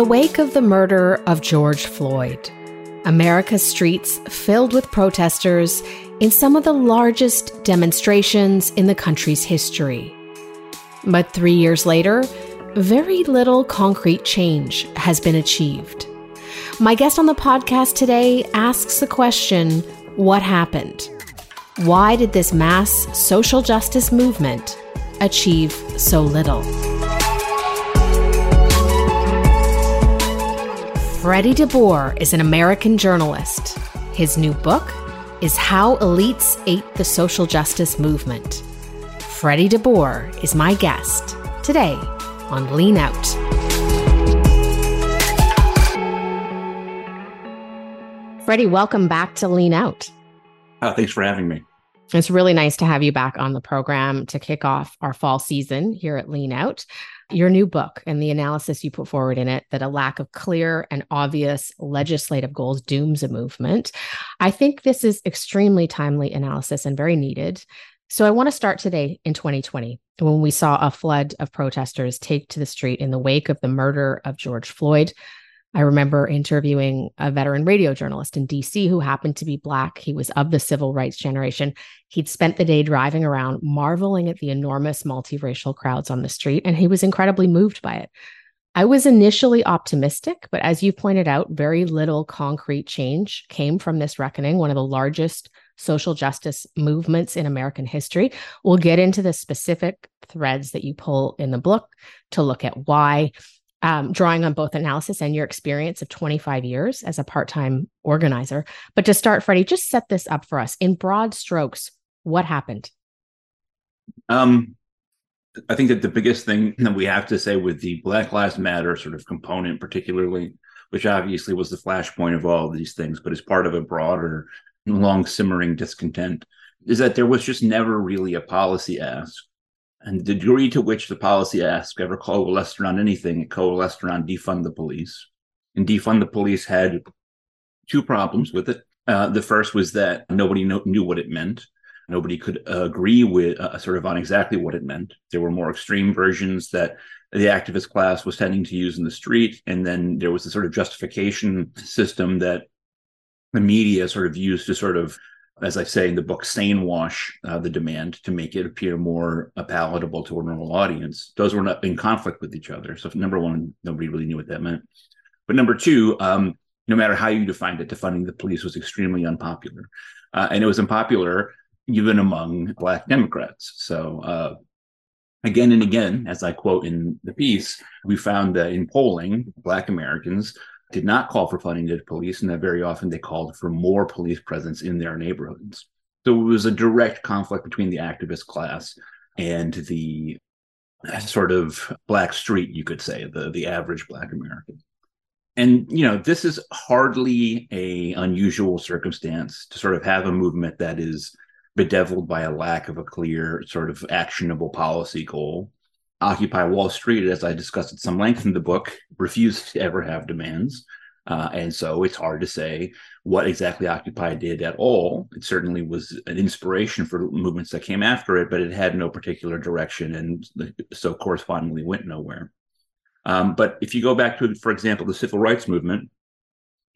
the wake of the murder of George Floyd, America's streets filled with protesters in some of the largest demonstrations in the country's history. But three years later, very little concrete change has been achieved. My guest on the podcast today asks the question what happened? Why did this mass social justice movement achieve so little? Freddie deBoer is an American journalist. His new book is How Elites Ate the Social Justice Movement. Freddie deBoer is my guest today on Lean Out. Freddie, welcome back to Lean Out. Oh, thanks for having me. It's really nice to have you back on the program to kick off our fall season here at Lean Out your new book and the analysis you put forward in it that a lack of clear and obvious legislative goals dooms a movement. I think this is extremely timely analysis and very needed. So I want to start today in 2020 when we saw a flood of protesters take to the street in the wake of the murder of George Floyd. I remember interviewing a veteran radio journalist in DC who happened to be Black. He was of the civil rights generation. He'd spent the day driving around, marveling at the enormous multiracial crowds on the street, and he was incredibly moved by it. I was initially optimistic, but as you pointed out, very little concrete change came from this reckoning, one of the largest social justice movements in American history. We'll get into the specific threads that you pull in the book to look at why um, drawing on both analysis and your experience of 25 years as a part time organizer. But to start, Freddie, just set this up for us in broad strokes. What happened? Um, I think that the biggest thing that we have to say with the Black Lives Matter sort of component, particularly, which obviously was the flashpoint of all of these things, but is part of a broader, long simmering discontent, is that there was just never really a policy ask and the degree to which the policy ask ever coalesced around anything, it coalesced around defund the police. And defund the police had two problems with it. Uh, the first was that nobody knew what it meant. Nobody could uh, agree with uh, sort of on exactly what it meant. There were more extreme versions that the activist class was tending to use in the street. And then there was a sort of justification system that the media sort of used to sort of as I say in the book, sane wash uh, the demand to make it appear more palatable to a normal audience. Those were not in conflict with each other. So, number one, nobody really knew what that meant. But number two, um, no matter how you defined it, defunding the police was extremely unpopular. Uh, and it was unpopular even among Black Democrats. So, uh, again and again, as I quote in the piece, we found that in polling, Black Americans did not call for funding to the police, and that very often they called for more police presence in their neighborhoods. So it was a direct conflict between the activist class and the sort of black street, you could say, the the average black American. And you know, this is hardly a unusual circumstance to sort of have a movement that is bedeviled by a lack of a clear sort of actionable policy goal Occupy Wall Street, as I discussed at some length in the book, refused to ever have demands. Uh, and so it's hard to say what exactly Occupy did at all. It certainly was an inspiration for movements that came after it, but it had no particular direction and so correspondingly went nowhere. Um, but if you go back to, for example, the civil rights movement,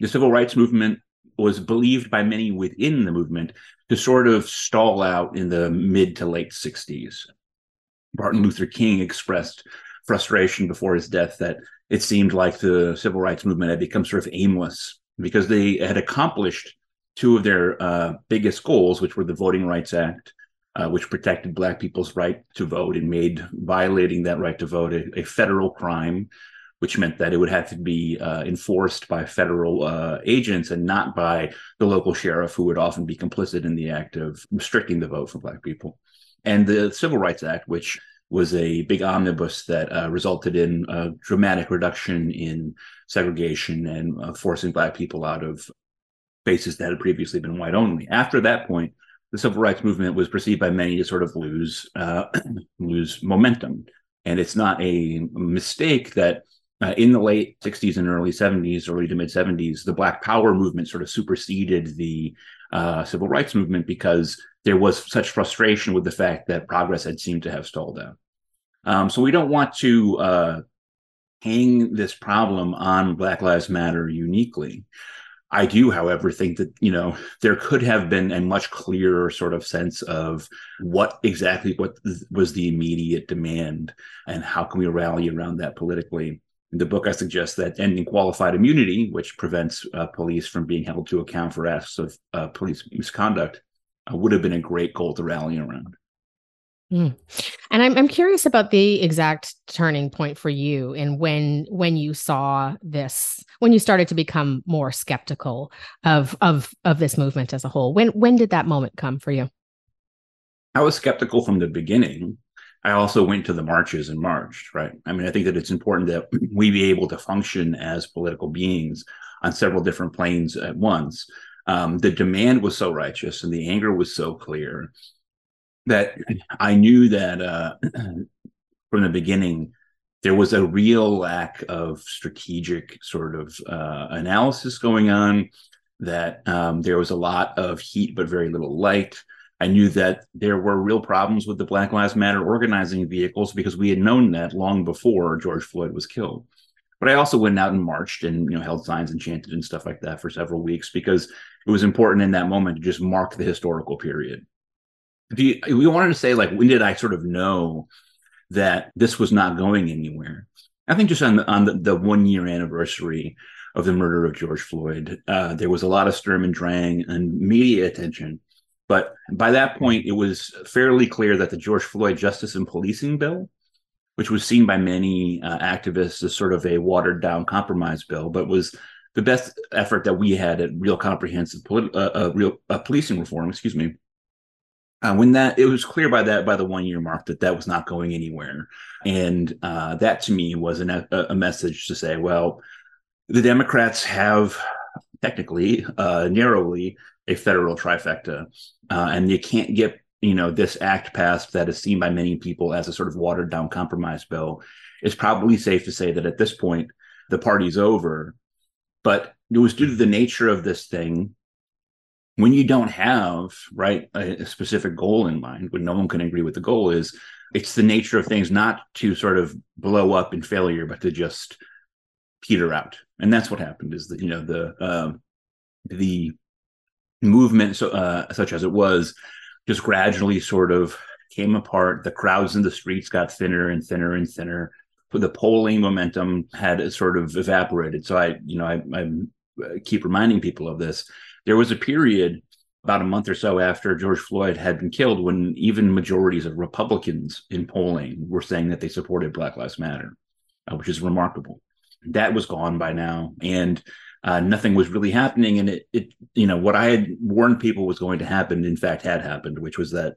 the civil rights movement was believed by many within the movement to sort of stall out in the mid to late 60s. Martin Luther King expressed frustration before his death that it seemed like the civil rights movement had become sort of aimless because they had accomplished two of their uh, biggest goals, which were the Voting Rights Act, uh, which protected Black people's right to vote and made violating that right to vote a, a federal crime, which meant that it would have to be uh, enforced by federal uh, agents and not by the local sheriff, who would often be complicit in the act of restricting the vote for Black people and the Civil Rights Act, which was a big omnibus that uh, resulted in a dramatic reduction in segregation and uh, forcing Black people out of spaces that had previously been white only. After that point, the civil rights movement was perceived by many to sort of lose uh, lose momentum, and it's not a mistake that. Uh, in the late 60s and early 70s, early to mid 70s, the Black Power movement sort of superseded the uh, civil rights movement because there was such frustration with the fact that progress had seemed to have stalled out. Um, so we don't want to uh, hang this problem on Black Lives Matter uniquely. I do, however, think that, you know, there could have been a much clearer sort of sense of what exactly what was the immediate demand and how can we rally around that politically. In the book, I suggest that ending qualified immunity, which prevents uh, police from being held to account for acts of uh, police misconduct, would have been a great goal to rally around. Mm. And I'm I'm curious about the exact turning point for you and when when you saw this when you started to become more skeptical of of of this movement as a whole. When when did that moment come for you? I was skeptical from the beginning. I also went to the marches and marched, right? I mean, I think that it's important that we be able to function as political beings on several different planes at once. Um, the demand was so righteous and the anger was so clear that I knew that uh, from the beginning there was a real lack of strategic sort of uh, analysis going on. That um, there was a lot of heat but very little light. I knew that there were real problems with the Black Lives Matter organizing vehicles because we had known that long before George Floyd was killed. But I also went out and marched and you know held signs and chanted and stuff like that for several weeks because it was important in that moment to just mark the historical period if you we wanted to say like when did I sort of know that this was not going anywhere? I think just on the, on the, the one year anniversary of the murder of George Floyd, uh, there was a lot of sturm and drang and media attention. But by that point, it was fairly clear that the George Floyd Justice and Policing Bill, which was seen by many uh, activists as sort of a watered down compromise bill, but was the best effort that we had at real comprehensive polit- uh, uh real uh, policing reform, excuse me, uh, when that it was clear by that by the one year mark that that was not going anywhere. And uh, that to me was an, a, a, message to say well the democrats have technically uh, narrowly a federal trifecta and you can't get you know this act passed that is seen by many people as a sort of watered down compromise bill. It's probably safe to say that at this point the party's over but it was due to the nature of this thing. When you don't have right a, a, specific goal in mind when no one can agree with the goal is it's the nature of things not to sort of blow up in failure but to just peter out. And that's what happened is that you know the uh, the movement so uh, such as it was just gradually sort of came apart. The crowds in the streets got thinner and thinner and thinner the polling momentum had sort of evaporated so i you know i, I keep reminding people of this there was a period about a month or so after George Floyd had been killed when even majorities of Republicans in polling were saying that they supported Black Lives Matter, uh, which is remarkable. That was gone by now, and uh, nothing was really happening. And it, it, you know, what I had warned people was going to happen, in fact, had happened, which was that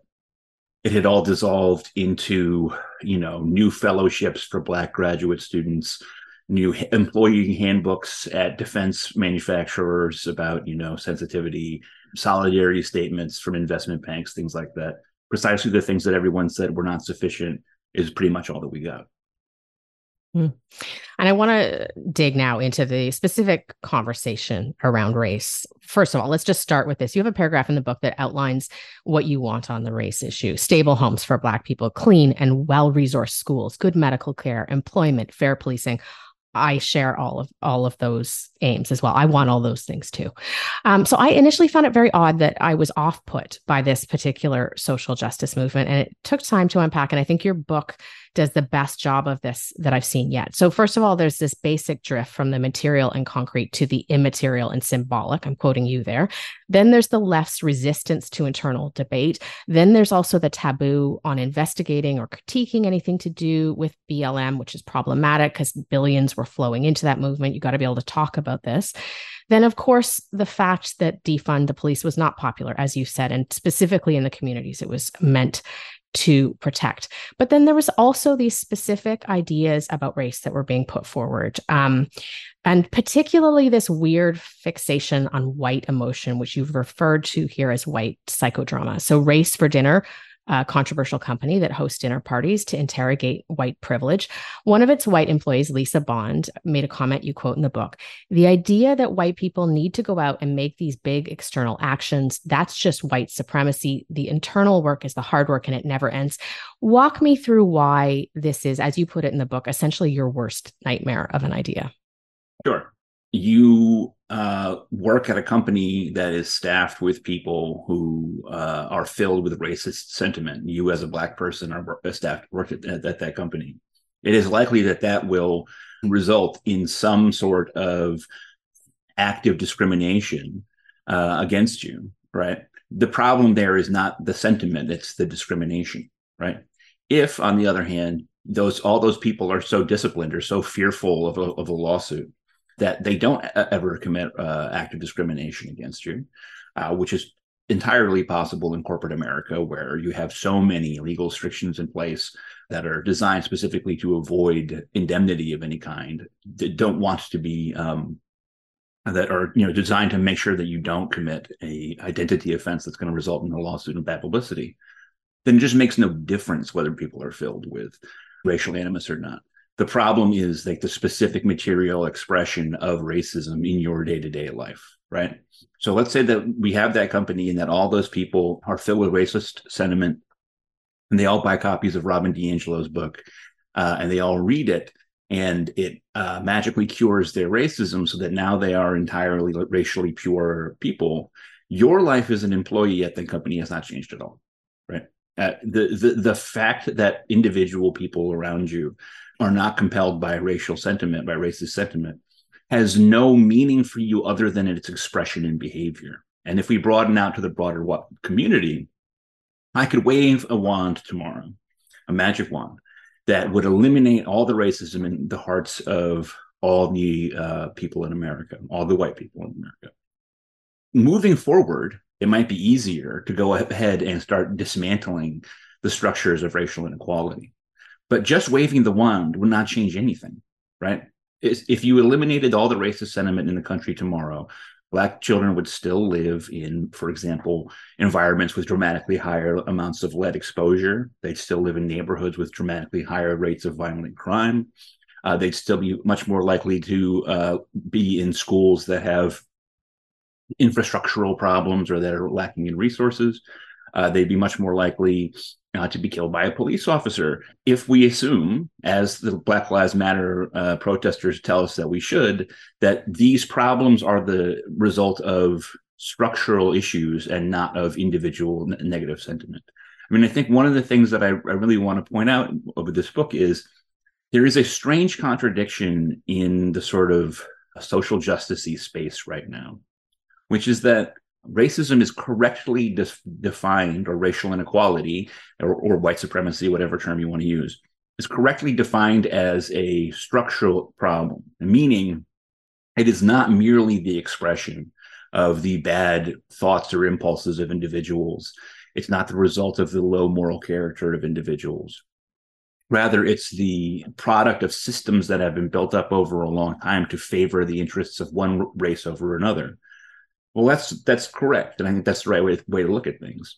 it had all dissolved into, you know, new fellowships for Black graduate students, new employee handbooks at defense manufacturers about you know sensitivity solidarity statements from investment banks things like that precisely the things that everyone said were not sufficient is pretty much all that we got. And i want to dig now into the specific conversation around race first of all let's just start with this you have a paragraph in the book that outlines what you want on the race issue stable homes for black people clean and well resourced schools good medical care employment fair policing I share all of all of those aims as well. I want all those things too. Um, so I initially found it very odd that I was off put by this particular social justice movement, and it took time to unpack. And I think your book does the best job of this that I've seen yet. So, first of all, there's this basic drift from the material and concrete to the immaterial and symbolic. I'm quoting you there. Then there's the left's resistance to internal debate. Then there's also the taboo on investigating or critiquing anything to do with BLM, which is problematic because billions were flowing into that movement. You got to be able to talk about this. Then, of course, the fact that defund the police was not popular, as you said, and specifically in the communities it was meant to protect. But then there was also these specific ideas about race that were being put forward. Um, and particularly this weird fixation on white emotion, which you've referred to here as white psychodrama. So, race for dinner a controversial company that hosts dinner parties to interrogate white privilege. One of its white employees, Lisa Bond, made a comment you quote in the book. The idea that white people need to go out and make these big external actions, that's just white supremacy. The internal work is the hard work and it never ends. Walk me through why this is, as you put it in the book, essentially your worst nightmare of an idea. Sure. You uh, work at a company that is staffed with people who uh, are filled with racist sentiment. You, as a black person, are staffed work at, at that company. It is likely that that will result in some sort of active discrimination uh, against you, right? The problem there is not the sentiment; it's the discrimination, right? If, on the other hand, those all those people are so disciplined or so fearful of a, of a lawsuit that they don't ever commit uh, active discrimination against you, uh, which is entirely possible in corporate America, where you have so many legal restrictions in place that are designed specifically to avoid indemnity of any kind, that don't want to be um, that are you know designed to make sure that you don't commit a identity offense that's going to result in a lawsuit and bad publicity. Then it just makes no difference whether people are filled with racial animus or not the problem is like the specific material expression of racism in your day-to-day life right? So let's say that we have that company and that all those people are filled with racist sentiment and they all buy copies of robin diangelo's book uh, and they all read it and it uh, magically cures their racism so that now they are entirely racially pure people your life as an employee at the company has not changed at all right? Uh, the, the the fact that individual people around you are not compelled by racial sentiment, by racist sentiment, has no meaning for you other than its expression in behavior. And if we broaden out to the broader community, I could wave a wand tomorrow, a magic wand, that would eliminate all the racism in the hearts of all the uh, people in America, all the white people in America. Moving forward, it might be easier to go ahead and start dismantling the structures of racial inequality. But just waving the wand would not change anything, right? If you eliminated all the racist sentiment in the country tomorrow, Black children would still live in, for example, environments with dramatically higher amounts of lead exposure. They'd still live in neighborhoods with dramatically higher rates of violent crime. Uh, they'd still be much more likely to uh, be in schools that have infrastructural problems or that are lacking in resources. Uh, they'd be much more likely uh, to be killed by a police officer. If we assume, as the Black Lives Matter uh, protesters tell us that we should, that these problems are the result of structural issues and not of individual n- negative sentiment. I mean, I think one of the things that I, I really want to point out over this book is there is a strange contradiction in the sort of social justice space right now, which is that racism is correctly def- defined, or racial inequality, or, or white supremacy, whatever term you want to use, is correctly defined as a structural problem, meaning it is not merely the expression of the bad thoughts or impulses of individuals. It's not the result of the low moral character of individuals. Rather, it's the product of systems that have been built up over a long time to favor the interests of one race over another. Well, that's that's correct, and I think that's the right way, way to look at things.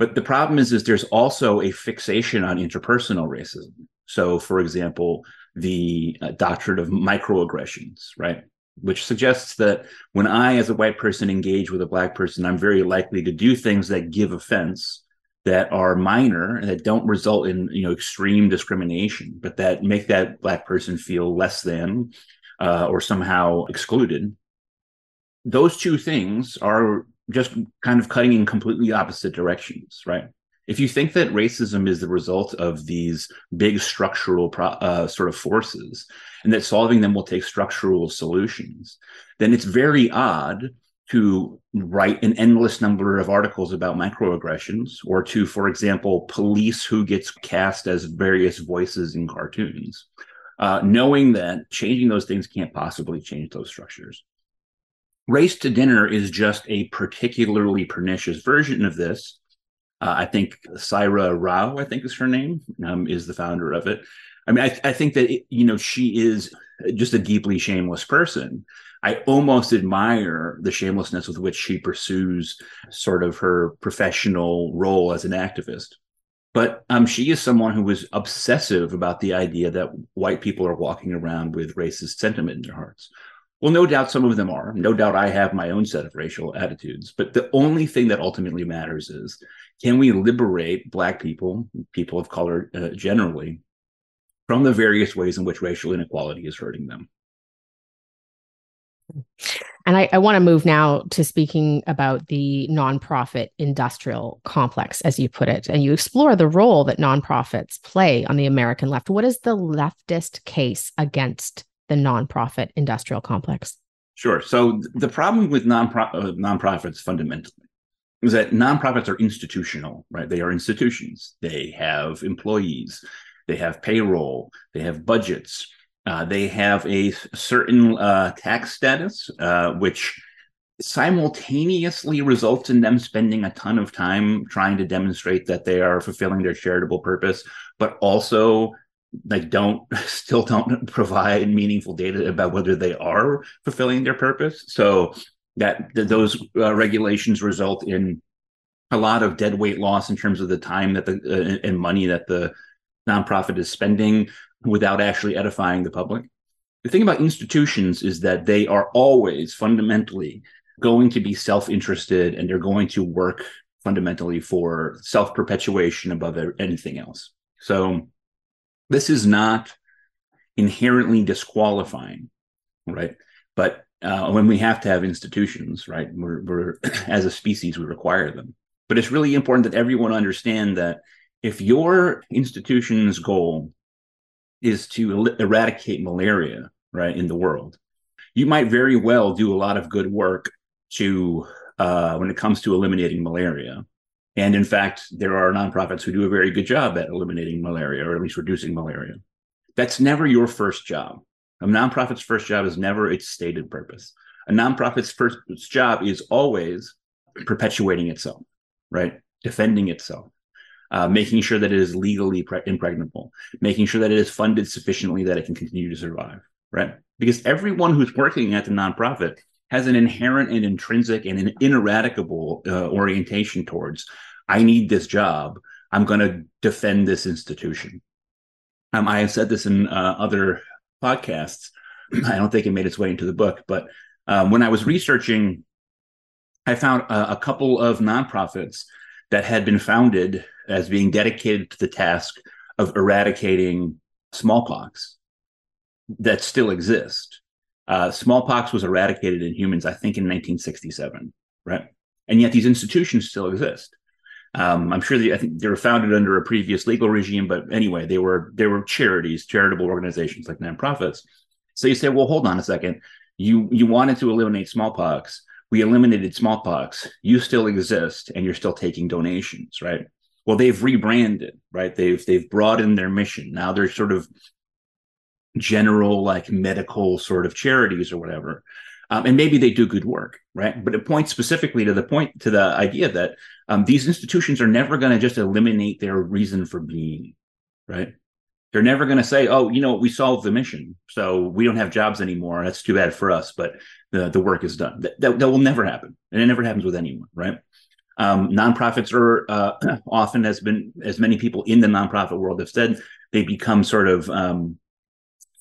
But the problem is, is there's also a fixation on interpersonal racism. So, for example, the uh, doctrine of microaggressions, right, which suggests that when I, as a white person, engage with a black person, I'm very likely to do things that give offense, that are minor and that don't result in you know extreme discrimination, but that make that black person feel less than uh, or somehow excluded those two things are just kind of cutting in completely opposite directions, right? If you think that racism is the result of these big structural pro- uh, sort of forces and that solving them will take structural solutions, then it's very odd to write an endless number of articles about microaggressions or to, for example, police who gets cast as various voices in cartoons, uh, knowing that changing those things can't possibly change those structures. Race to Dinner is just a particularly pernicious version of this. Uh, I think Saira Rao, I think is her name, um, is the founder of it. I mean, I, I think that, it, you know, she is just a deeply shameless person. I almost admire the shamelessness with which she pursues sort of her professional role as an activist. But um, she is someone who was obsessive about the idea that white people are walking around with racist sentiment in their hearts. Well, no doubt some of them are. No doubt I have my own set of racial attitudes. But the only thing that ultimately matters is can we liberate Black people, people of color uh, generally, from the various ways in which racial inequality is hurting them? And I, I want to move now to speaking about the nonprofit industrial complex, as you put it, and you explore the role that nonprofits play on the American left. What is the leftist case against the nonprofit industrial complex? Sure. So the problem with nonpro- uh, nonprofits fundamentally is that nonprofits are institutional, right? They are institutions. They have employees, they have payroll, they have budgets, uh, they have a certain uh, tax status, uh, which simultaneously results in them spending a ton of time trying to demonstrate that they are fulfilling their charitable purpose, but also like don't still don't provide meaningful data about whether they are fulfilling their purpose. So that, those uh, regulations result in a lot of dead weight loss in terms of the time that the uh, and money that the nonprofit is spending without actually edifying the public. The thing about institutions is that they are always fundamentally going to be self interested and they're going to work fundamentally for self perpetuation above anything else. So, this is not inherently disqualifying, right? But uh, when we have to have institutions, right, we're, we're as a species, we require them. But it's really important that everyone understand that if your institution's goal is to eradicate malaria, right, in the world, you might very well do a lot of good work to uh, when it comes to eliminating malaria. And in fact, there are nonprofits who do a very good job at eliminating malaria or at least reducing malaria. That's never your first job. A nonprofit's first job is never its stated purpose. A nonprofit's first job is always perpetuating itself, right? Defending itself, uh, making sure that it is legally pre- impregnable, making sure that it is funded sufficiently that it can continue to survive, right? Because everyone who's working at the nonprofit has an inherent and intrinsic and an ineradicable uh, orientation towards I need this job. I'm going to defend this institution. Um, I have said this in uh, other podcasts. I don't think it made its way into the book, but um, when I was researching, I found a, a couple of nonprofits that had been founded as being dedicated to the task of eradicating smallpox that still exist. Uh, smallpox was eradicated in humans, I think, in 1967, right? And yet these institutions still exist. Um, I'm sure they, I think they were founded under a previous legal regime, but anyway, they were they were charities, charitable organizations like nonprofits. So you say, well, hold on a second. You you wanted to eliminate smallpox. We eliminated smallpox. You still exist, and you're still taking donations, right? well they've rebranded right they've they've broadened their mission now they're sort of general like medical sort of charities or whatever. Um, and maybe they do good work right? But it points specifically to the point to the idea that um, these institutions are never going to just eliminate their reason for being right? They're never going to say oh you know we solved the mission so we don't have jobs anymore. That's too bad for us but the, the work is done. That, that, that will never happen and it never happens with anyone right? Um, nonprofits are uh, often, as been as many people in the nonprofit world have said, they become sort of um,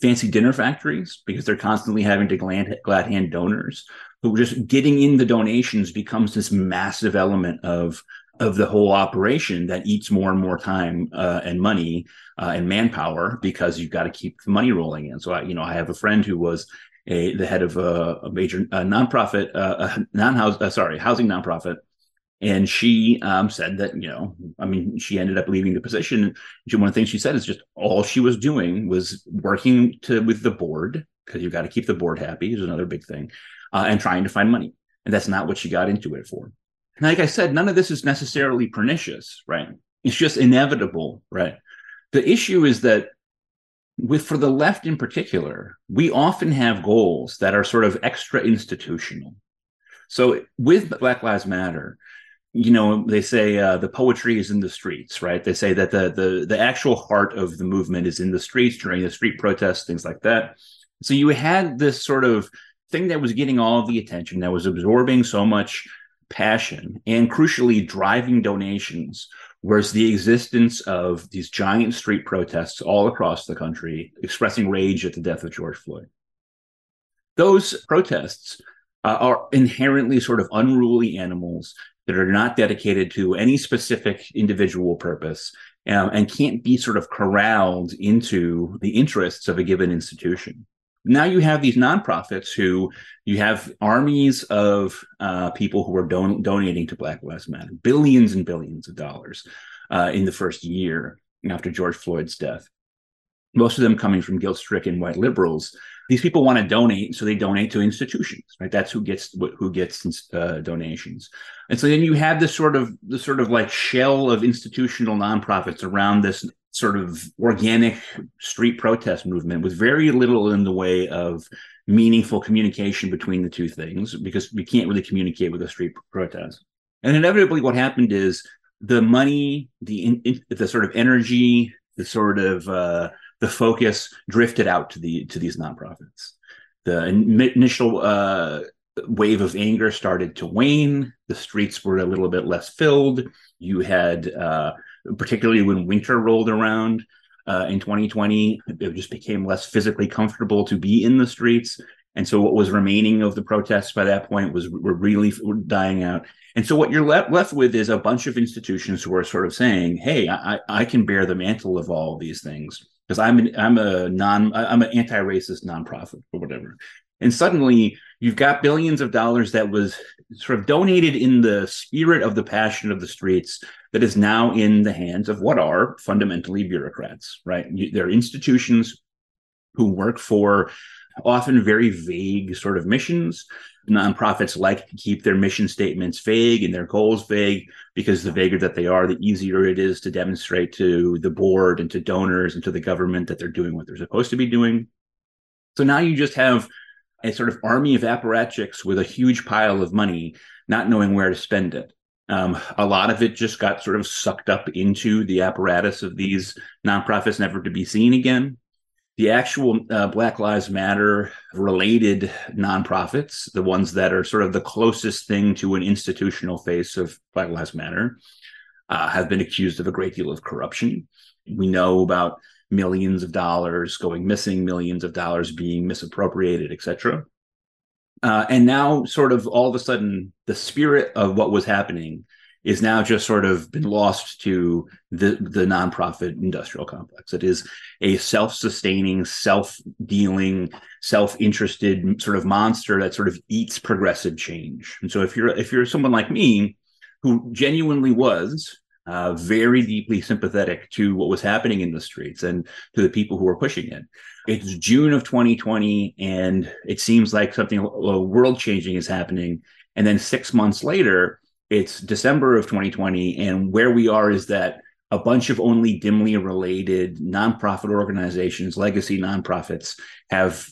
fancy dinner factories because they're constantly having to glad, glad hand donors who just getting in the donations becomes this massive element of of the whole operation that eats more and more time uh, and money uh, and manpower because you've got to keep the money rolling in. So I, you know, I have a friend who was a the head of a, a major a nonprofit, uh, a non-house, uh, sorry, housing nonprofit and she um, said that, you know, I mean, she ended up leaving the position. She, one of the things she said is just all she was doing was working to with the board because you've got to keep the board happy is another big thing, uh, and trying to find money. And that's not what she got into it for. And like I said, none of this is necessarily pernicious, right? It's just inevitable, right? The issue is that with for the left in particular, we often have goals that are sort of extra institutional. So with Black Lives Matter, you know they say uh, the poetry is in the streets right they say that the the the actual heart of the movement is in the streets during the street protests things like that so you had this sort of thing that was getting all the attention that was absorbing so much passion and crucially driving donations was the existence of these giant street protests all across the country expressing rage at the death of George Floyd. Those protests uh, are inherently sort of unruly animals that are not dedicated to any specific individual purpose um, and can't be sort of corralled into the interests of a given institution. Now you have these nonprofits who you have armies of uh, people who are don- donating to Black Lives Matter, billions and billions of dollars uh, in the first year after George Floyd's death. Most of them coming from guilt-stricken white liberals these people want to donate, so they donate to institutions, right? That's who gets who gets uh, donations, and so then you have this sort of the sort of like shell of institutional nonprofits around this sort of organic street protest movement with very little in the way of meaningful communication between the two things because we can't really communicate with a street protest. And inevitably, what happened is the money, the in, the sort of energy, the sort of uh, the focus drifted out to the to these nonprofits. The initial uh, wave of anger started to wane. The streets were a little bit less filled. You had, uh, particularly when winter rolled around uh, in 2020, it just became less physically comfortable to be in the streets. And so, what was remaining of the protests by that point was were really dying out. And so, what you're left left with is a bunch of institutions who are sort of saying, "Hey, I, I can bear the mantle of all of these things." Because I'm an, I'm a non I'm an anti-racist nonprofit or whatever. And suddenly you've got billions of dollars that was sort of donated in the spirit of the passion of the streets that is now in the hands of what are fundamentally bureaucrats, right? They're institutions who work for often very vague sort of missions. Nonprofits like to keep their mission statements vague and their goals vague because the vaguer that they are, the easier it is to demonstrate to the board and to donors and to the government that they're doing what they're supposed to be doing. So now you just have a sort of army of apparatchiks with a huge pile of money, not knowing where to spend it. Um, a lot of it just got sort of sucked up into the apparatus of these nonprofits, never to be seen again the actual uh, Black Lives Matter related nonprofits, the ones that are sort of the closest thing to an institutional face of Black Lives Matter, uh, have been accused of a great deal of corruption. We know about millions of dollars going missing, millions of dollars being misappropriated, etc. Uh, and now, sort of all of a sudden, the spirit of what was happening is now just sort of been lost to the the nonprofit industrial complex. It is a self-sustaining, self-dealing, self-interested sort of monster that sort of eats progressive change. And so if you're if you're someone like me who genuinely was uh, very deeply sympathetic to what was happening in the streets and to the people who were pushing it. It's June of 2020, and it seems like something world changing is happening. And then six months later, it's December of 2020, and where we are is that a bunch of only dimly related nonprofit organizations, legacy nonprofits, have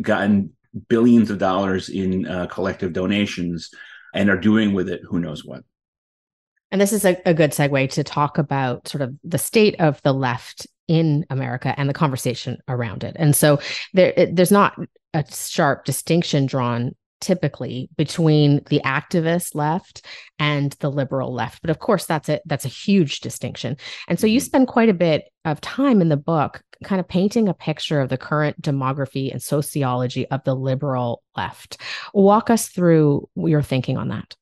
gotten billions of dollars in uh, collective donations and are doing with it who knows what. And this is a, a good segue to talk about sort of the state of the left in America and the conversation around it. And so there, it, there's not a sharp distinction drawn typically between the activist left and the liberal left. But of course that's a that's a huge distinction. And so you mm-hmm. spend quite a bit of time in the book kind of painting a picture of the current demography and sociology of the liberal left. Walk us through your thinking on that.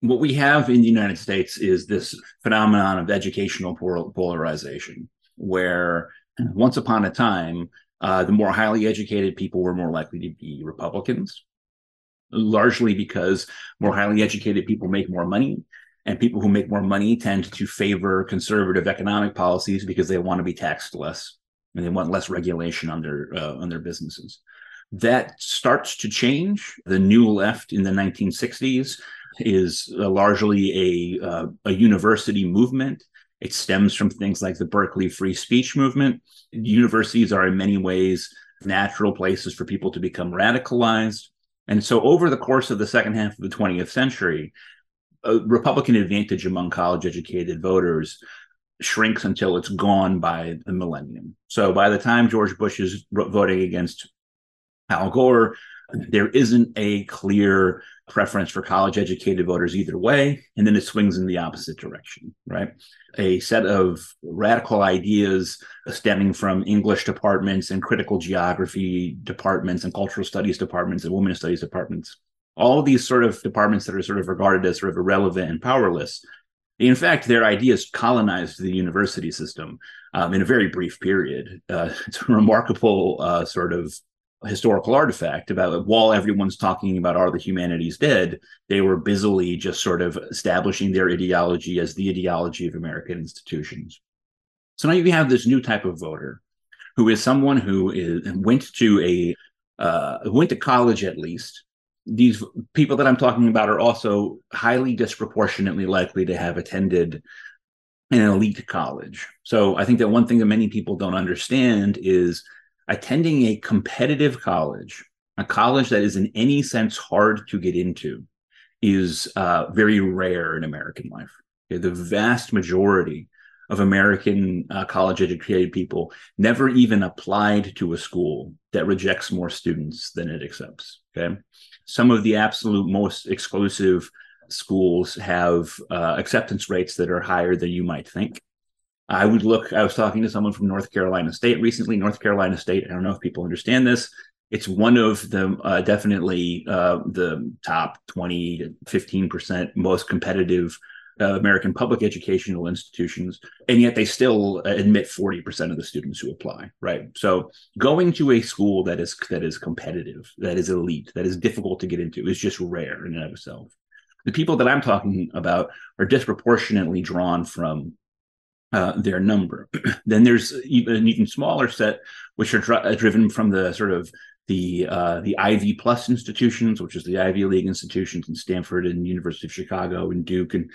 What we have in the united states is this phenomenon of educational polarization where once upon a time uh, the more highly educated people were more likely to be republicans largely because more highly educated people make more money and people who make more money tend to favor conservative economic policies because they want to be taxed less and they want less regulation on their uh, on their businesses. That starts to change. The new left in the 1960s is uh, largely a uh, a university movement. It stems from things like the Berkeley free speech movement. Universities are in many ways natural places for people to become radicalized and so, over the course of the second half of the 20th century, a Republican advantage among college educated voters shrinks until it's gone by the millennium. So, by the time George Bush is voting against Al Gore, there isn't a clear preference for college educated voters either way, and then it swings in the opposite direction, right? A set of radical ideas stemming from English departments and critical geography departments and cultural studies departments and women's studies departments. All these sort of departments that are sort of regarded as sort of irrelevant and powerless. In fact, their ideas colonized the university system um, in a very brief period. Uh, it's a remarkable uh, sort of historical artifact about while everyone's talking about are the humanities dead they were busily just sort of establishing their ideology as the ideology of american institutions. So now you have this new type of voter who is someone who is, went to a uh, went to college at least. These people that i'm talking about are also highly disproportionately likely to have attended an elite college. So i think that one thing that many people don't understand is attending a competitive college, a college that is in any sense hard to get into, is uh, very rare in American life. Okay, the vast majority of American uh, college educated people never even applied to a school that rejects more students than it accepts. Okay. Some of the absolute most exclusive schools have uh, acceptance rates that are higher than you might think. I would look, I was talking to someone from North Carolina State recently. North Carolina State, I don't know if people understand this. It's one of the uh, definitely uh, the top 20 to 15% most competitive uh, American public educational institutions, and yet they still admit 40% of the students who apply. Right. So going to a school that is that is competitive, that is elite, that is difficult to get into is just rare in and of itself. The people that I'm talking about are disproportionately drawn from uh, their number. then there's even an even smaller set, which are uh, driven from the sort of the uh, the Ivy Plus institutions, which is the Ivy League institutions in Stanford and University of Chicago and Duke, and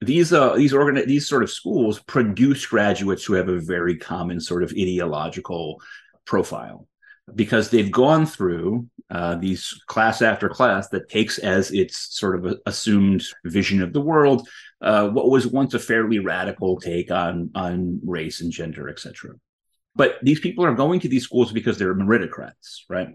these uh, these organ these sort of schools produce graduates who have a very common sort of ideological profile because they've gone through uh, these class after class that takes as its sort of assumed vision of the world uh, what was once a fairly radical take on on race and gender, etc. But these people are going to these schools because they're meritocrats, right?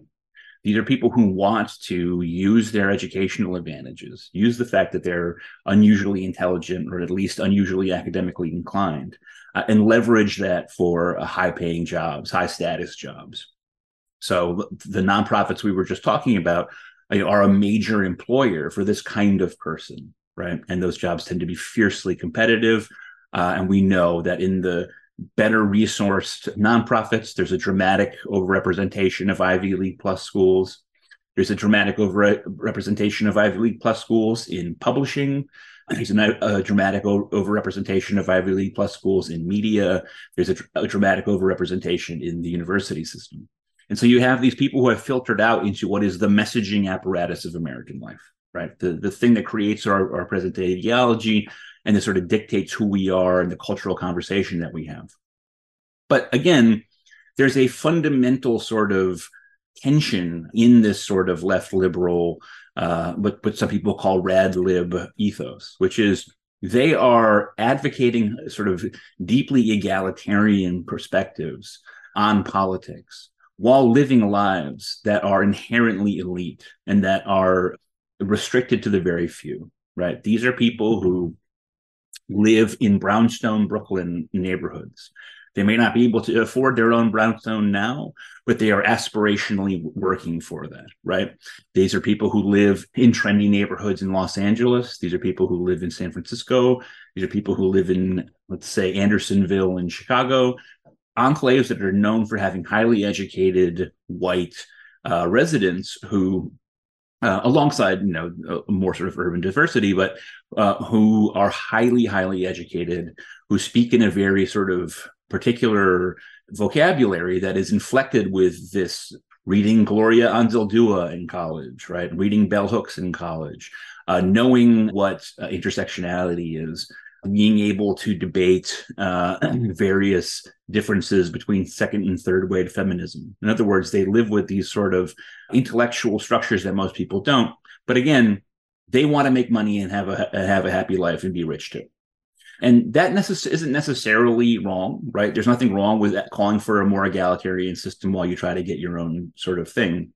These are people who want to use their educational advantages, use the fact that they're unusually intelligent or at least unusually academically inclined, uh, and leverage that for uh, high paying jobs, high status jobs. So the nonprofits we were just talking about are a major employer for this kind of person, right? And those jobs tend to be fiercely competitive. Uh, and we know that in the better resourced nonprofits, there's a dramatic overrepresentation of Ivy League plus schools. There's a dramatic overrepresentation of Ivy League plus schools in publishing. There's a, a dramatic overrepresentation of Ivy League plus schools in media. There's a, a dramatic overrepresentation in the university system. And so you have these people who have filtered out into what is the messaging apparatus of American life, right? The, the thing that creates our, our present day ideology and that sort of dictates who we are and the cultural conversation that we have. But again, there's a fundamental sort of tension in this sort of left liberal, uh, what, what some people call rad lib ethos, which is they are advocating sort of deeply egalitarian perspectives on politics while living lives that are inherently elite and that are restricted to the very few, right? These are people who live in brownstone Brooklyn neighborhoods. They may not be able to afford their own brownstone now, but they are aspirationally working for that, right? These are people who live in trendy neighborhoods in Los Angeles. These are people who live in San Francisco. These are people who live in, let's say, Andersonville in Chicago enclaves that are known for having highly educated white uh, residents who uh, alongside you know more sort of urban diversity but uh, who are highly highly educated who speak in a very sort of particular vocabulary that is inflected with this reading gloria anzaldúa in college right? Reading bell hooks in college uh, knowing what uh, intersectionality is being able to debate uh, various differences between second and third wave feminism. In other words, they live with these sort of intellectual structures that most people don't. But again, they want to make money and have a have a happy life and be rich too. And that necess- isn't necessarily wrong, right? There's nothing wrong with calling for a more egalitarian system while you try to get your own sort of thing.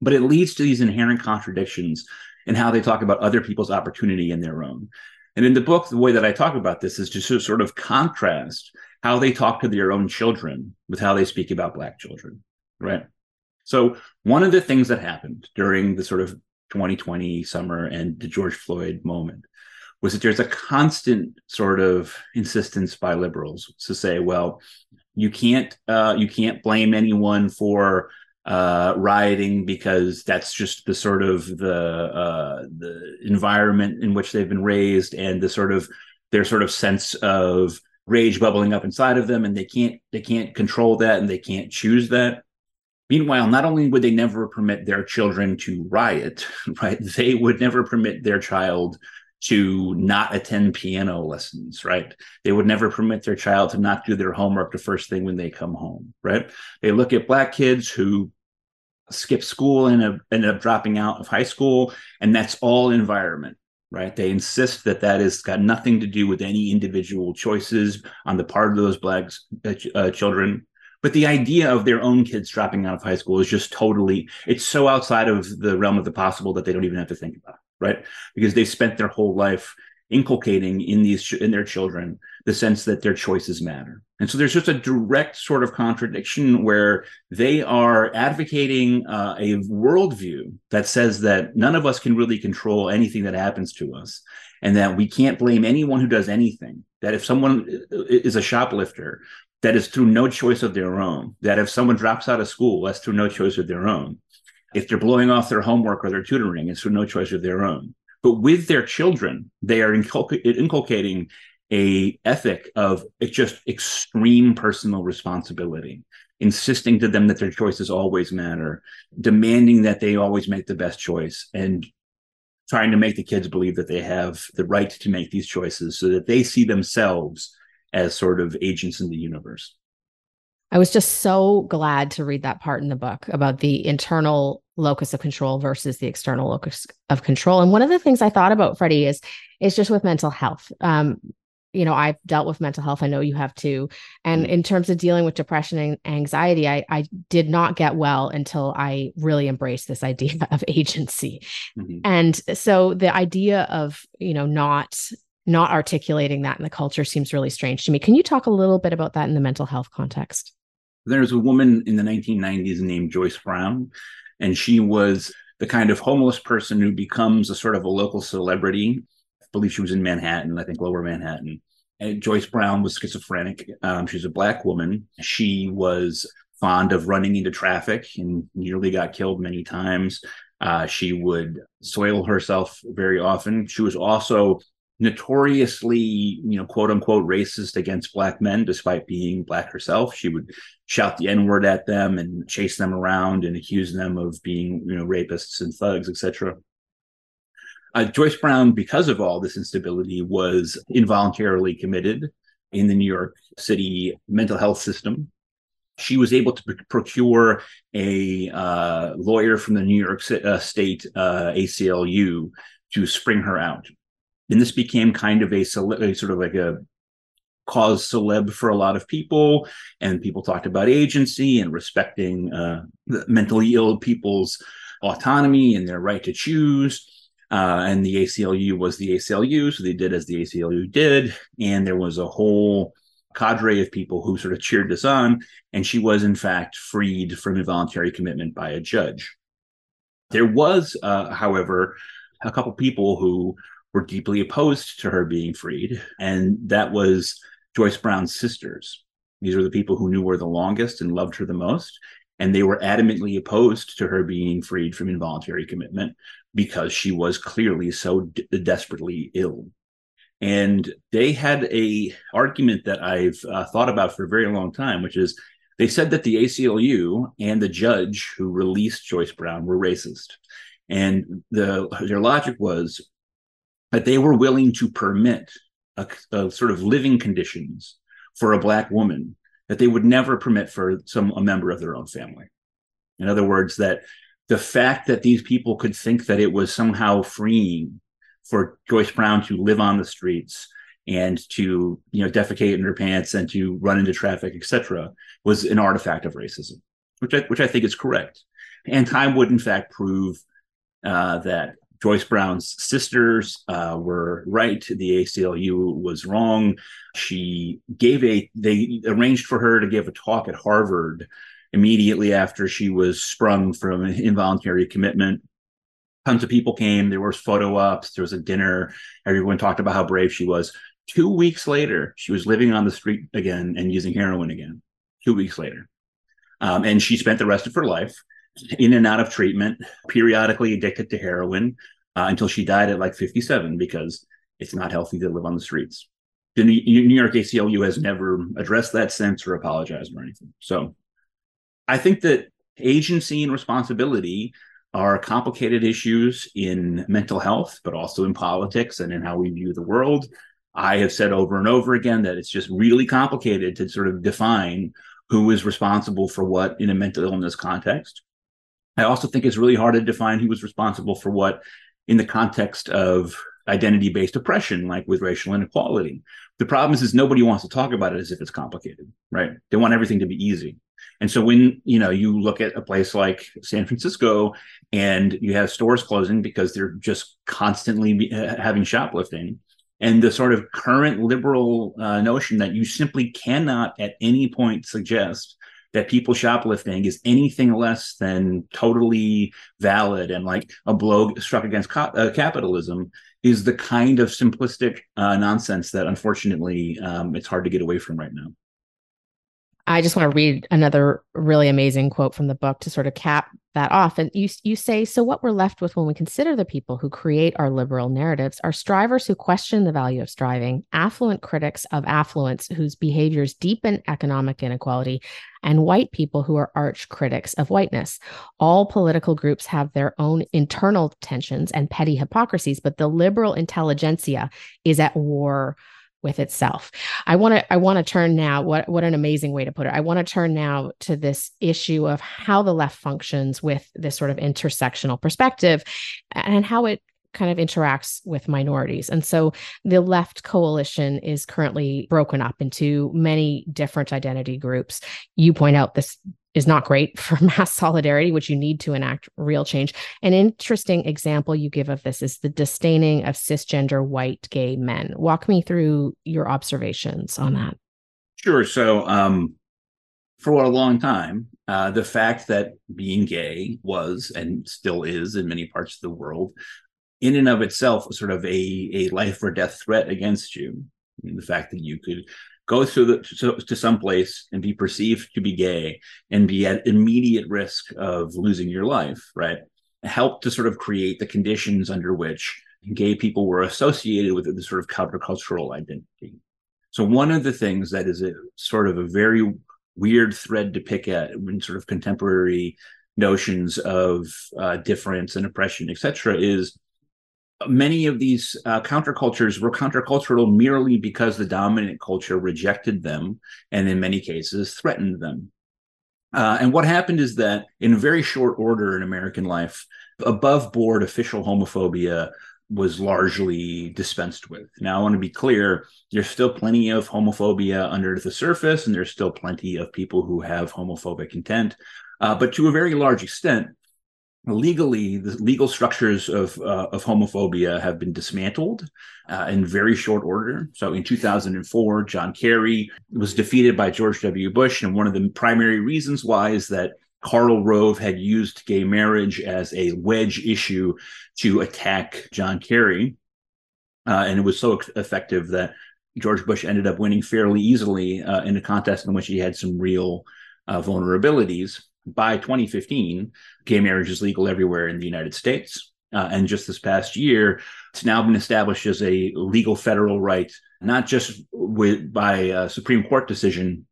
But it leads to these inherent contradictions and how they talk about other people's opportunity and their own. And in the book, the way that I talk about this is just to sort of contrast how they talk to their own children with how they speak about Black children, right? So, one of the things that happened during the sort of 2020 summer and the George Floyd moment was that there's a constant sort of insistence by liberals to say, well, you can't uh, you can't blame anyone for uh, rioting because that's just the sort of the uh, the environment in which they've been raised and the sort of their sort of sense of rage bubbling up inside of them and they can't they can't control that and they can't choose that meanwhile not only would they never permit their children to riot right they would never permit their child to not attend piano lessons, right? They would never permit their child to not do their homework the first thing when they come home, right? They look at black kids who skip school and end up dropping out of high school, and that's all environment, right? They insist that that has got nothing to do with any individual choices on the part of those black uh, uh, children. But the idea of their own kids dropping out of high school is just totally, it's so outside of the realm of the possible that they don't even have to think about it right? Because they've spent their whole life inculcating in these in their children the sense that their choices matter. And so there's just a direct sort of contradiction where they are advocating uh, a worldview that says that none of us can really control anything that happens to us, and that we can't blame anyone who does anything. That if someone is a shoplifter, that is through no choice of their own. That if someone drops out of school, that's through no choice of their own if they're blowing off their homework or their tutoring, it's through no choice of their own. But with their children, they are inculc- inculcating a ethic of just extreme personal responsibility, insisting to them that their choices always matter, demanding that they always make the best choice, and trying to make the kids believe that they have the right to make these choices so that they see themselves as sort of agents in the universe. I was just so glad to read that part in the book about the internal locus of control versus the external locus of control. And one of the things I thought about, Freddie, is is just with mental health. Um, you know, I've dealt with mental health. I know you have too. And mm-hmm. in terms of dealing with depression and anxiety, I, I did not get well until I really embraced this idea of agency. Mm-hmm. And so the idea of, you know, not not articulating that in the culture seems really strange to me. Can you talk a little bit about that in the mental health context? There's a woman in the 1990s named Joyce Brown, and she was the kind of homeless person who becomes a sort of a local celebrity. I believe she was in Manhattan, I think lower Manhattan. And Joyce Brown was schizophrenic. Um, she's a black woman. She was fond of running into traffic and nearly got killed many times. Uh, she would soil herself very often. She was also notoriously, you know, quote unquote racist against black men, despite being black herself. She would shout the N word at them and chase them around and accuse them of being, you know, rapists and thugs, etc. Uh, Joyce Brown, because of all this instability, was involuntarily committed in the New York City mental health system. She was able to procure a uh, lawyer from the New York uh, State uh, ACLU to spring her out. And this became kind of a, a sort of like a cause celeb for a lot of people. And people talked about agency and respecting uh, mentally ill people's autonomy and their right to choose uh, and the aclu was the aclu so they did as the aclu did and there was a whole cadre of people who sort of cheered this on and she was in fact freed from involuntary commitment by a judge there was uh, however a couple people who were deeply opposed to her being freed. And that was Joyce Brown's sisters. These were the people who knew her the longest and loved her the most. And they were adamantly opposed to her being freed from involuntary commitment because she was clearly so d- desperately ill. And they had a argument that I've uh, thought about for a very long time, which is they said that the ACLU and the judge who released Joyce Brown were racist. And the their logic was that they were willing to permit a, a, sort of living conditions for a black woman that they would never permit for some a member of their own family. In other words, that the fact that these people could think that it was somehow freeing for Joyce Brown to live on the streets and to you know defecate in her pants and to run into traffic, etc., was an artifact of racism, which I, which I think is correct. And time would in fact prove uh, that Joyce Brown's sisters uh, were right. The ACLU was wrong. She gave a, they arranged for her to give a talk at Harvard immediately after she was sprung from involuntary commitment. Tons of people came. There was photo ops. There was a dinner. Everyone talked about how brave she was. Two weeks later, she was living on the street again and using heroin again. Two weeks later. Um, and she spent the rest of her life in and out of treatment, periodically addicted to heroin uh, until she died at like 57 because it's not healthy to live on the streets. The New York ACLU has never addressed that since or apologized or anything. So I think that agency and responsibility are complicated issues in mental health, but also in politics and in how we view the world. I have said over and over again that it's just really complicated to sort of define who is responsible for what in a mental illness context. I also think it's really hard to define who was responsible for what in the context of identity based oppression, like with racial inequality. The problem is, is nobody wants to talk about it as if it's complicated, right? They want everything to be easy. And so when you know you look at a place like San Francisco and you have stores closing because they're just constantly having shoplifting, and the sort of current liberal uh, notion that you simply cannot at any point suggest that people shoplifting is anything less than totally valid and like a blow struck against co- uh, capitalism is the kind of simplistic uh, nonsense that unfortunately um, it's hard to get away from right now. I just want to read another really amazing quote from the book to sort of cap that off. And you you say, so what we're left with when we consider the people who create our liberal narratives are strivers who question the value of striving, affluent critics of affluence whose behaviors deepen economic inequality, and white people who are arch critics of whiteness. All political groups have their own internal tensions and petty hypocrisies, but the liberal intelligentsia is at war with itself. I want to I want to turn now what what an amazing way to put it. I want to turn now to this issue of how the left functions with this sort of intersectional perspective and how it kind of interacts with minorities. And so the left coalition is currently broken up into many different identity groups. You point out this is not great for mass solidarity, which you need to enact real change. An interesting example you give of this is the disdaining of cisgender white gay men. Walk me through your observations on that. Sure. So, um, for a long time, uh, the fact that being gay was and still is in many parts of the world, in and of itself, sort of a, a life or death threat against you. The fact that you could go to the to, to some place and be perceived to be gay and be at immediate risk of losing your life right? Helped to sort of create the conditions under which gay people were associated with the sort of countercultural identity. So one of the things that is a sort of a very weird thread to pick at in sort of contemporary notions of uh, difference and oppression etc is many of these uh, countercultures were countercultural merely because the dominant culture rejected them and in many cases threatened them. Uh, and what happened is that in a very short order in american life above board official homophobia was largely dispensed with. Now i want to be clear there's still plenty of homophobia under the surface and there's still plenty of people who have homophobic intent uh, but to a very large extent legally the legal structures of uh, of homophobia have been dismantled uh, in very short order. So in 2004 john kerry was defeated by george w. Bush and one of the primary reasons why is that karl rove had used gay marriage as a wedge issue to attack john kerry uh, and it was so effective that george bush ended up winning fairly easily uh, in a contest in which he had some real uh, vulnerabilities by 2015, gay marriage is legal everywhere in the United States. Uh, and just this past year, it's now been established as a legal federal right, not just with by a Supreme Court decision,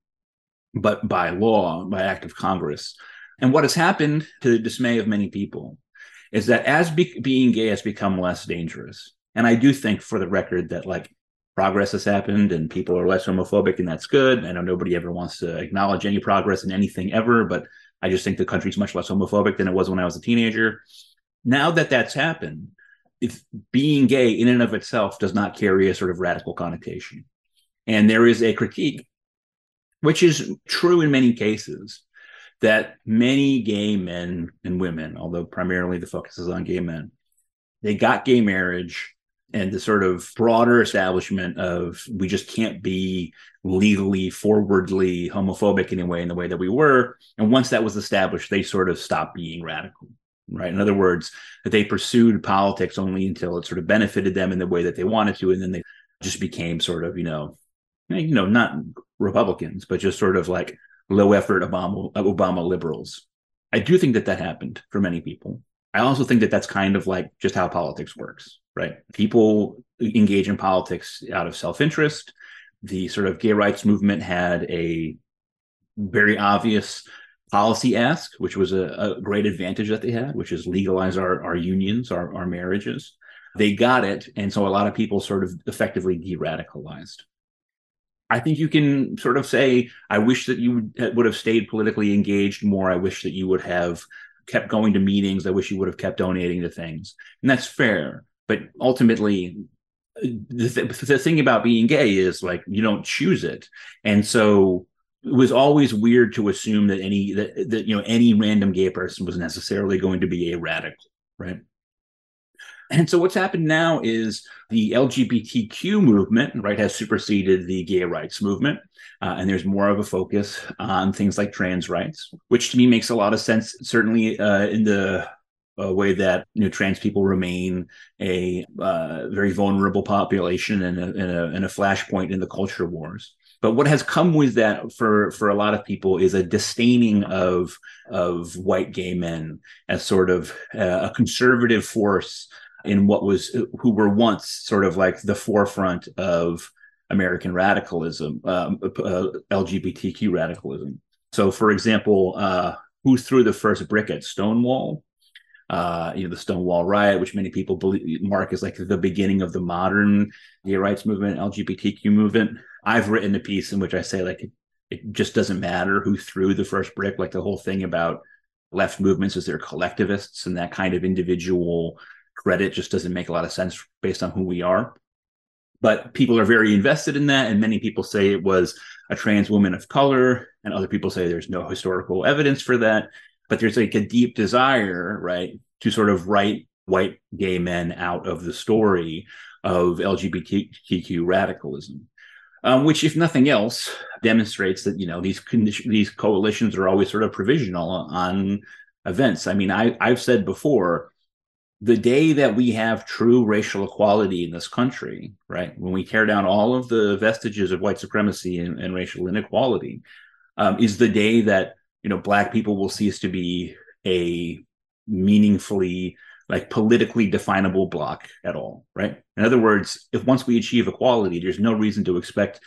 but by law, by act of Congress. And what has happened, to the dismay of many people, is that as be- being gay has become less dangerous. And I do think, for the record, that like progress has happened and people are less homophobic, and that's good. I know nobody ever wants to acknowledge any progress in anything ever, but I just think the country's much less homophobic than it was when I was a teenager. Now that that's happened, if being gay in and of itself does not carry a sort of radical connotation. And there is a critique, which is true in many cases, that many gay men and women, although primarily the focus is on gay men, they got gay marriage and the sort of broader establishment of we just can't be legally forwardly homophobic anyway in the way that we were. And once that was established they sort of stopped being radical right? In other words that they pursued politics only until it sort of benefited them in the way that they wanted to and then they just became sort of you know eh, you know not republicans but just sort of like low effort obama obama liberals. I do think that that happened for many people i also think that that's kind of like just how politics works right? People engage in politics out of self interest. The sort of gay rights movement had a very obvious policy ask, which was a, a, great advantage that they had, which is legalize our, our unions, our, our marriages. They got it. And so a lot of people sort of effectively de radicalized. I think you can sort of say, I wish that you would have stayed politically engaged more. I wish that you would have kept going to meetings. I wish you would have kept donating to things. And that's fair but ultimately the, th- the thing about being gay is like you don't choose it and so it was always weird to assume that any that, that you know any random gay person was necessarily going to be a radical right and so what's happened now is the lgbtq movement right has superseded the gay rights movement uh, and there's more of a focus on things like trans rights which to me makes a lot of sense certainly uh, in the a way that you know trans people remain a uh, very vulnerable population and a, and a, and a flashpoint in the culture wars. But what has come with that for for a lot of people is a disdaining of of white gay men as sort of uh, a conservative force in what was who were once sort of like the forefront of American radicalism, um, uh, LGBTQ radicalism. So, for example, uh, who threw the first brick at Stonewall? uh, you know, the Stonewall riot, which many people believe mark as like the beginning of the modern gay rights movement, LGBTQ movement. I've written a piece in which I say like it, it just doesn't matter who threw the first brick, like the whole thing about left movements is they're collectivists and that kind of individual credit just doesn't make a lot of sense based on who we are. But people are very invested in that, and many people say it was a trans woman of color, and other people say there's no historical evidence for that but there's like a deep desire, right, to sort of write white gay men out of the story of LGBTQ radicalism. Um, which, if nothing else, demonstrates that you know these these coalitions are always sort of provisional on events. I mean, I I've said before, the day that we have true racial equality in this country, right, when we tear down all of the vestiges of white supremacy and, and racial inequality, um, is the day that you know black people will cease to be a meaningfully like politically definable block at all right? In other words if once we achieve equality there's no reason to expect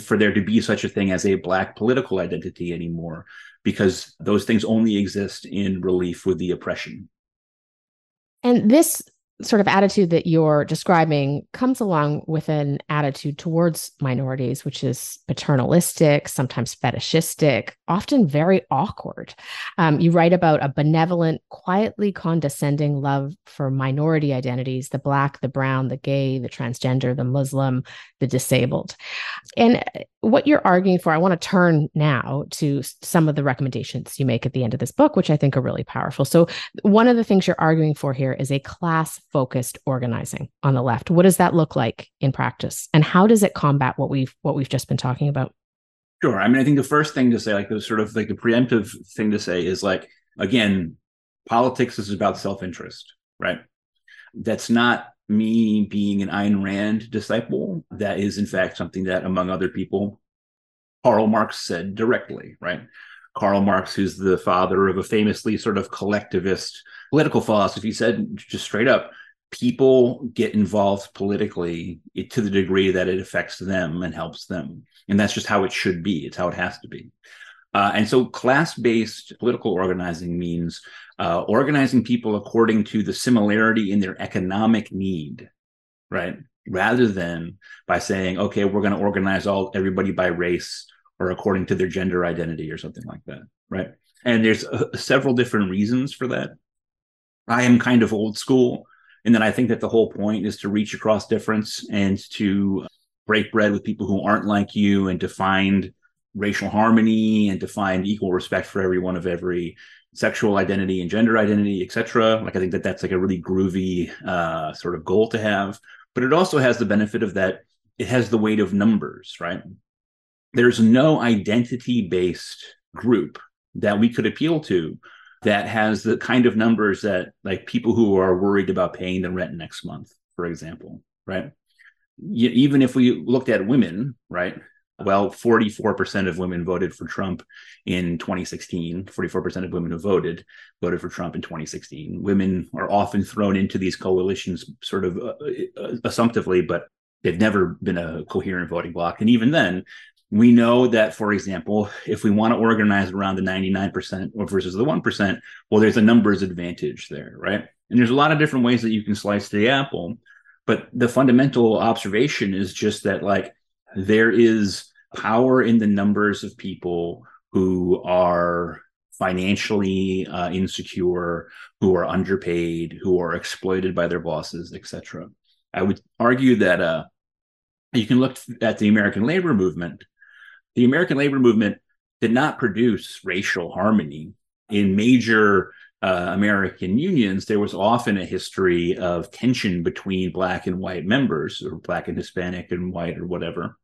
for there to be such a thing as a black political identity anymore because those things only exist in relief with the oppression and this sort of attitude that you're describing comes along with an attitude towards minorities, which is paternalistic, sometimes fetishistic, often very awkward. Um, you write about a benevolent, quietly condescending love for minority identities the Black, the Brown, the gay, the transgender, the Muslim, the disabled. And uh, what you're arguing for, I want to turn now to some of the recommendations you make at the end of this book, which I think are really powerful. So, one of the things you're arguing for here is a class focused organizing on the left. What does that look like in practice? And how does it combat what we've what we've just been talking about? Sure. I mean, I think the first thing to say, like the sort of like the preemptive thing to say is like, again, politics is about self-interest, right? That's not me being an Ayn Rand disciple. That is, in fact, something that, among other people, Karl Marx said directly, right? Karl Marx, who's the father of a famously sort of collectivist political philosophy, said just straight up, people get involved politically to the degree that it affects them and helps them. And that's just how it should be. It's how it has to be. Uh, and so class based political organizing means uh, organizing people according to the similarity in their economic need, right? Rather than by saying, okay, we're going to organize all everybody by race or according to their gender identity or something like that, right? And there's uh, several different reasons for that. I am kind of old school and then I think that the whole point is to reach across difference and to break bread with people who aren't like you and to find racial harmony and to find equal respect for everyone of every sexual identity and gender identity, etc. Like I think that that's like a really groovy uh, sort of goal to have. But it also has the benefit of that it has the weight of numbers, right? There's no identity based group that we could appeal to that has the kind of numbers that like people who are worried about paying the rent next month, for example, right? even if we looked at women, right? Well, 44% of women voted for Trump in 2016. 44% of women who voted voted for Trump in 2016. Women are often thrown into these coalitions sort of uh, uh, assumptively, but they've never been a coherent voting bloc. And even then, we know that, for example, if we want to organize around the 99% or versus the 1%, well, there's a numbers advantage there, right? And there's a lot of different ways that you can slice the apple. But the fundamental observation is just that, like, there is power in the numbers of people who are financially uh, insecure, who are underpaid, who are exploited by their bosses, etc. I would argue that uh, you can look at the American labor movement. The American labor movement did not produce racial harmony in major uh, American unions, there was often a history of tension between black and white members, or black and Hispanic and white, or whatever,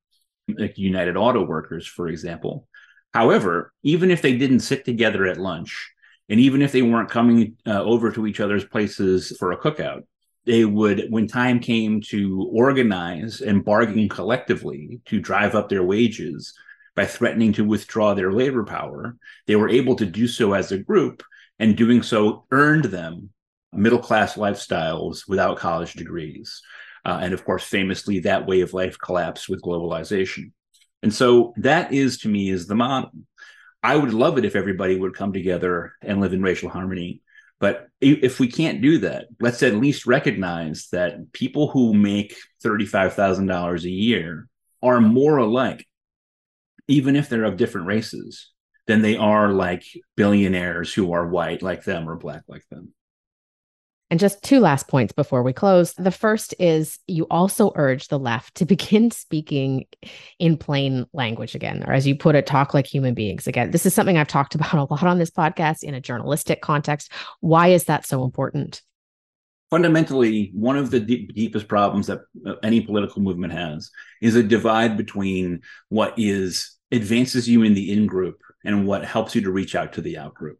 like United Auto Workers, for example. However, even if they didn't sit together at lunch, and even if they weren't coming uh, over to each other's places for a cookout, they would, when time came to organize and bargain collectively to drive up their wages by threatening to withdraw their labor power, they were able to do so as a group and doing so earned them middle class lifestyles without college degrees. Uh, and of course, famously, that way of life collapsed with globalization. And so that is to me is the model. I would love it if everybody would come together and live in racial harmony. But if we can't do that, let's at least recognize that people who make $35,000 a year are more alike, even if they're of different races than they are like billionaires who are white like them or black like them. And just two last points before we close. The first is you also urge the left to begin speaking in plain language again, or as you put it, talk like human beings again. This is something I've talked about a lot on this podcast in a journalistic context. Why is that so important? Fundamentally, one of the deep, deepest problems that uh, any political movement has is a divide between what is advances you in the in group and what helps you to reach out to the out group.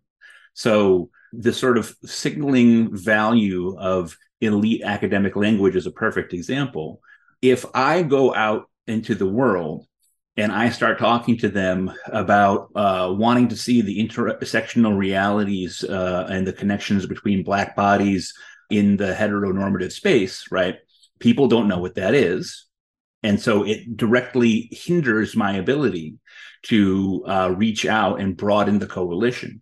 So the sort of signaling value of elite academic language is a perfect example. If I go out into the world and I start talking to them about uh, wanting to see the intersectional realities uh, and the connections between Black bodies in the heteronormative space, right? People don't know what that is. And so it directly hinders my ability to uh, reach out and broaden the coalition.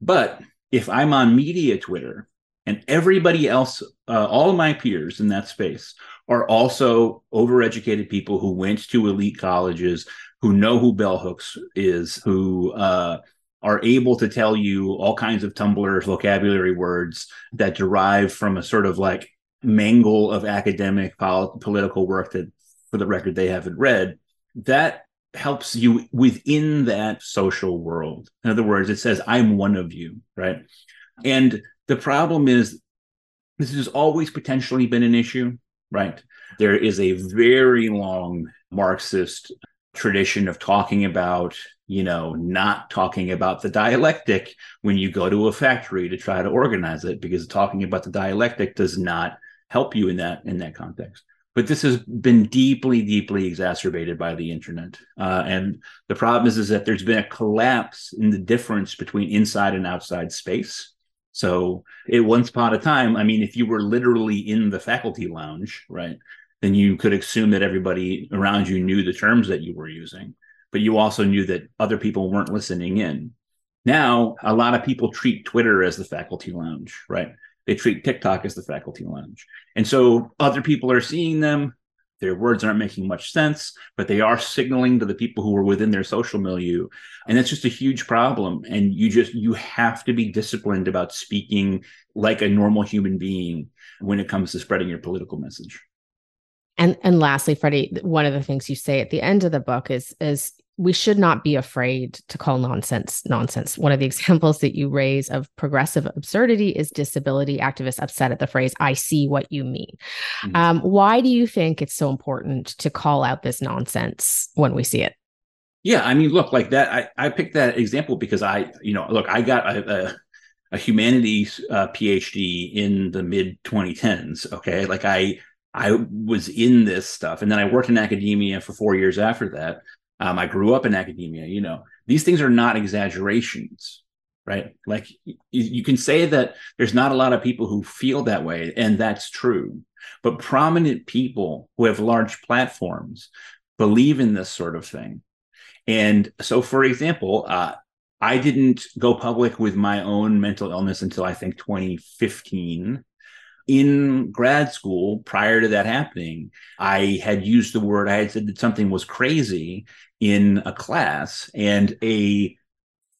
But if I'm on media Twitter and everybody else, uh, all my peers in that space are also overeducated people who went to elite colleges, who know who bell hooks is, who uh, are able to tell you all kinds of Tumblr vocabulary words that derive from a sort of like mangle of academic pol- political work that, for the record, they haven't read. That helps you within that social world. In other words, it says, I'm one of you, right? And the problem is, this has always potentially been an issue, right? There is a very long Marxist tradition of talking about, you know, not talking about the dialectic when you go to a factory to try to organize it, because talking about the dialectic does not help you in that in that context but this has been deeply, deeply exacerbated by the internet. Uh, and the problem is, is that there's been a collapse in the difference between inside and outside space. So, it once upon a time, I mean, if you were literally in the faculty lounge, right, then you could assume that everybody around you knew the terms that you were using, but you also knew that other people weren't listening in. Now, a lot of people treat Twitter as the faculty lounge, right? They treat TikTok as the faculty lounge. And so other people are seeing them. Their words aren't making much sense, but they are signaling to the people who are within their social milieu. And that's just a huge problem. And you just, you have to be disciplined about speaking like a normal human being when it comes to spreading your political message. And and lastly, Freddie, one of the things you say at the end of the book is is we should not be afraid to call nonsense nonsense. One of the examples that you raise of progressive absurdity is disability activists upset at the phrase, I see what you mean. Mm-hmm. Um, why do you think it's so important to call out this nonsense when we see it? Yeah, I mean, look, like that, I, I picked that example because I, you know, look, I got a, a, a humanities uh, PhD in the mid 2010s. Okay. Like I, I was in this stuff and then I worked in academia for four years after that. Um, I grew up in academia. You know, these things are not exaggerations, right? Like you, can say that there's not a lot of people who feel that way, and that's true. But prominent people who have large platforms believe in this sort of thing. And so, for example, uh, I didn't go public with my own mental illness until I think 2015 in grad school prior to that happening i had used the word i had said that something was crazy in a class and a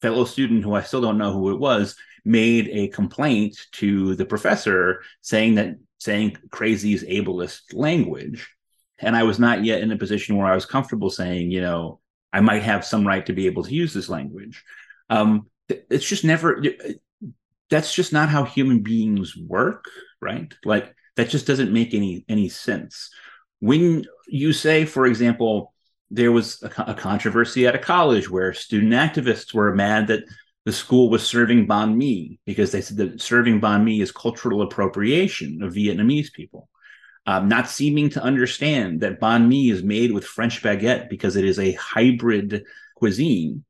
fellow student who i still don't know who it was made a complaint to the professor saying that saying crazy is ableist language. And i was not yet in a position where i was comfortable saying you know i might have some right to be able to use this language. Um, it's just never that's just not how human beings work right like that just doesn't make any any sense when you say for example there was a, a, controversy at a college where student activists were mad that the school was serving banh mi because they said that serving banh mi is cultural appropriation of Vietnamese people. Um, not seeming to understand that banh mi is made with French baguette because it is a hybrid cuisine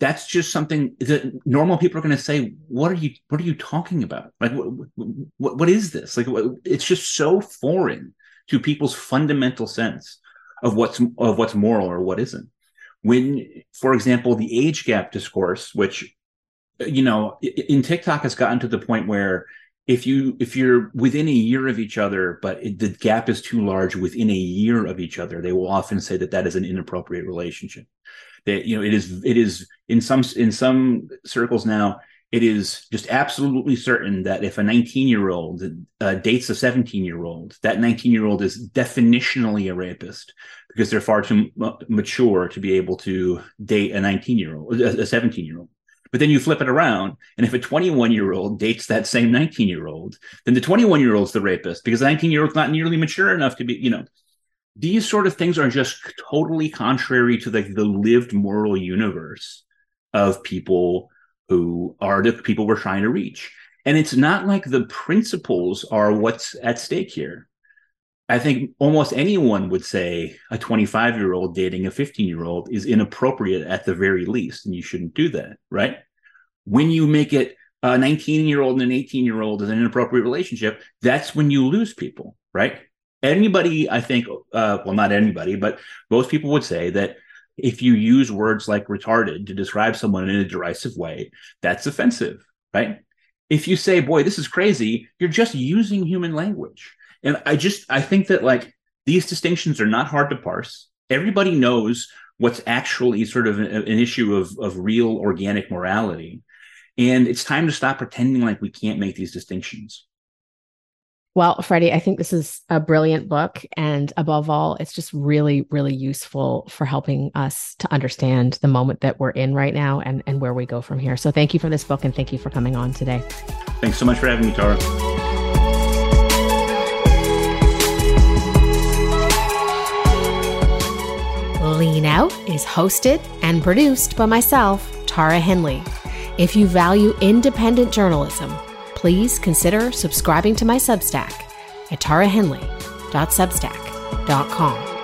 that's just something that normal people are going to say what are you what are you talking about? Like what, what, what is this? Like it's just so foreign to people's fundamental sense of what's of what's moral or what isn't. When for example the age gap discourse which you know in tiktok has gotten to the point where if you if you're within a year of each other but it, the gap is too large within a year of each other they will often say that that is an inappropriate relationship that you know it is it is in some in some circles now it is just absolutely certain that if a 19 year old uh, dates a 17 year old that 19 year old is definitionally a rapist because they're far too m- mature to be able to date a 19 year old a 17 year old but then you flip it around and if a 21 year old dates that same 19 year old then the 21 year old's the rapist because the 19 year old's not nearly mature enough to be you know these sort of things are just totally contrary to the, the lived moral universe of people who are the people we're trying to reach. And it's not like the principles are what's at stake here. I think almost anyone would say a 25 year old dating a 15 year old is inappropriate at the very least, and you shouldn't do that, right? When you make it a 19 year old and an 18 year old is an inappropriate relationship, that's when you lose people, right? Anybody, I think, uh, well, not anybody, but most people would say that if you use words like retarded to describe someone in a derisive way, that's offensive, right? If you say, boy, this is crazy, you're just using human language. And I just, I think that like these distinctions are not hard to parse. Everybody knows what's actually sort of an, an issue of, of real organic morality. And it's time to stop pretending like we can't make these distinctions. Well, Freddie, I think this is a brilliant book. And above all, it's just really, really useful for helping us to understand the moment that we're in right now and, and where we go from here. So thank you for this book and thank you for coming on today. Thanks so much for having me, Tara. Lean Out is hosted and produced by myself, Tara Henley. If you value independent journalism, please consider subscribing to my Substack at tarahenley.substack.com.